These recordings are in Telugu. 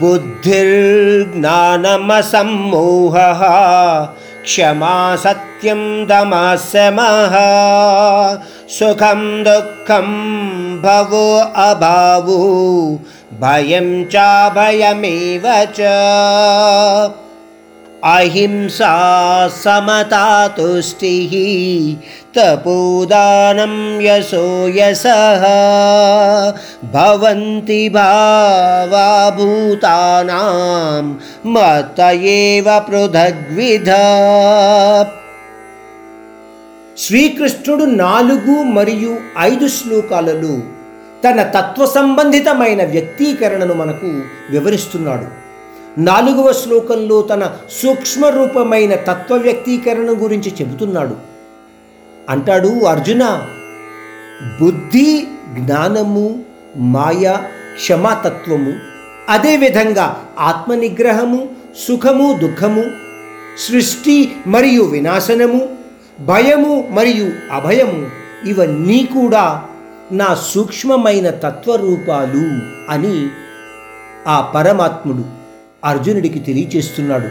बुद्धिर्ज्ञानमसम्मोहः क्षमा सत्यं दमशमः सुखं दुःखं भवो अभावो भयं चाभयमेव च अहिंसा समता तुष्टिः तपोदानं यशो यशः भवन्ति भावा भूतानां मत एव पृथग्विधा శ్రీకృష్ణుడు నాలుగు మరియు ఐదు శ్లోకాలలో తన తత్వ సంబంధితమైన వ్యక్తీకరణను మనకు వివరిస్తున్నాడు నాలుగవ శ్లోకంలో తన సూక్ష్మ రూపమైన తత్వ వ్యక్తీకరణ గురించి చెబుతున్నాడు. అంటాడు అర్జున బుద్ధి జ్ఞానము మాయ క్షమాతత్వము అదేవిధంగా ఆత్మనిగ్రహము సుఖము దుఃఖము సృష్టి మరియు వినాశనము భయము మరియు అభయము ఇవన్నీ కూడా నా సూక్ష్మమైన తత్వరూపాలు అని ఆ పరమాత్ముడు అర్జునుడికి తెలియచేస్తున్నాడు.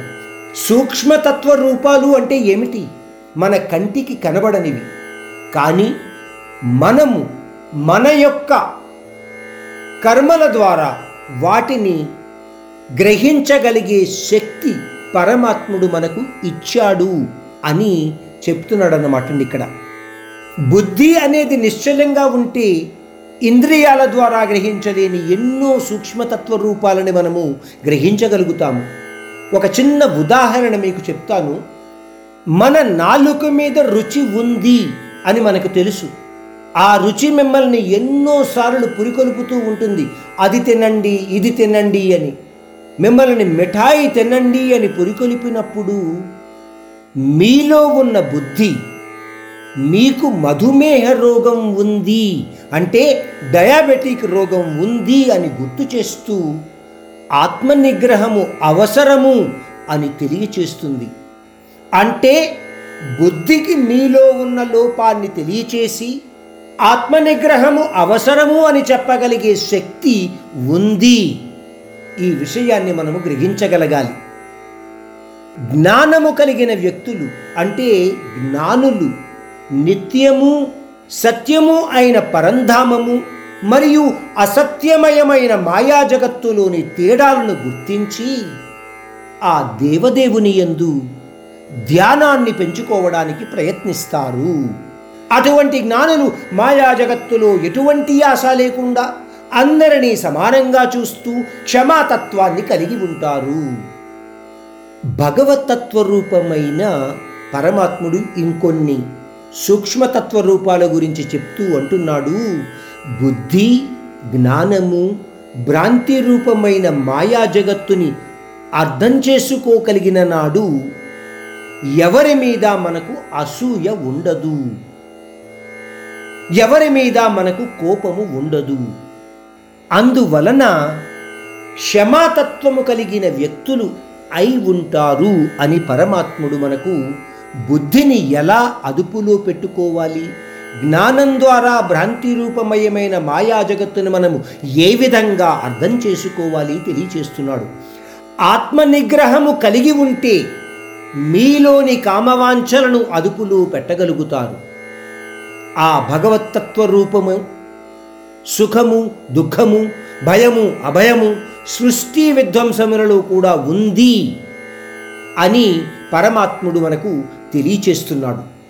సూక్ష్మతత్వ రూపాలు అంటే ఏమిటి? మన కంటికి కనబడనివి. కానీ మనము మన యొక్క కర్మల ద్వారా వాటిని గ్రహించగలిగే శక్తి పరమాత్ముడు మనకు ఇచ్చాడు అని చెప్తున్నాడు అన్నమాట ఇక్కడ. బుద్ధి అనేది నిశ్చలంగా ఉంటే ఇంద్రియాల ద్వారా గ్రహించలేని ఎన్నో సూక్ష్మతత్వ రూపాలని మనము గ్రహించగలుగుతాము ఒక చిన్న ఉదాహరణ మీకు చెప్తాను. మన నాలుక మీద రుచి ఉంది అని మనకు తెలుసు. ఆ రుచి మిమ్మల్ని ఎన్నోసార్లు పురికొల్పుతూ ఉంటుంది. అది తినండి ఇది తినండి అని. మిమ్మల్ని మిఠాయి తినండి అని పురికొలిపినప్పుడు మీలో ఉన్న బుద్ధి మీకు మధుమేహ రోగం ఉంది అంటే డయాబెటిక్ రోగం ఉంది అని గుర్తు చేస్తూ ఆత్మనిగ్రహము అవసరము అని తెలియచేస్తుంది. అంటే బుద్ధికి మీలో ఉన్న లోపాన్ని తెలియచేసి ఆత్మనిగ్రహము అవసరము అని చెప్పగలిగే శక్తి ఉంది. ఈ విషయాన్ని మనము గ్రహించగలగాలి. జ్ఞానము కలిగిన వ్యక్తులు అంటే జ్ఞానులు నిత్యము సత్యము అయిన పరంధామము మరియు అసత్యమయమైన మాయా జగత్తులోని తేడాలను గుర్తించి ఆ దేవదేవుని యందు ధ్యానాన్ని పెంచుకోవడానికి ప్రయత్నిస్తారు. అటువంటి జ్ఞానులు మాయా జగత్తులో ఎటువంటి ఆశ లేకుండా అందరినీ సమానంగా చూస్తూ క్షమాతత్వాన్ని కలిగి ఉంటారు. భగవతత్వ రూపమైన పరమాత్ముడు ఇంకొన్ని సూక్ష్మతత్వ రూపాల గురించి చెప్తూ అంటున్నాడు. బుద్ధి జ్ఞానము భ్రాంతి రూపమైన మాయా జగత్తుని అర్థం చేసుకోగలిగిన నాడు ఎవరి మీద మనకు అసూయ ఉండదు. ఎవరి మీద మనకు కోపము ఉండదు. అందువలన క్షమాతత్వము కలిగిన వ్యక్తులు అయి ఉంటారు అని పరమాత్ముడు మనకు బుద్ధిని ఎలా అదుపులో పెట్టుకోవాలి? జ్ఞానం ద్వారా భ్రాంతి రూపమయమైన మాయా జగత్తును మనము ఏ విధంగా అర్థం చేసుకోవాలి తెలియచేస్తున్నాడు. ఆత్మ నిగ్రహము కలిగి ఉంటే మీలోని కామవాంఛలను అదుపులో పెట్టగలుగుతారు. ఆ భగవత్తత్వ రూపము సుఖము దుఃఖము భయము అభయము సృష్టి విధ్వంసములలో కూడా ఉంది అని పరమాత్ముడు మనకు తెలియచేస్తున్నాడు.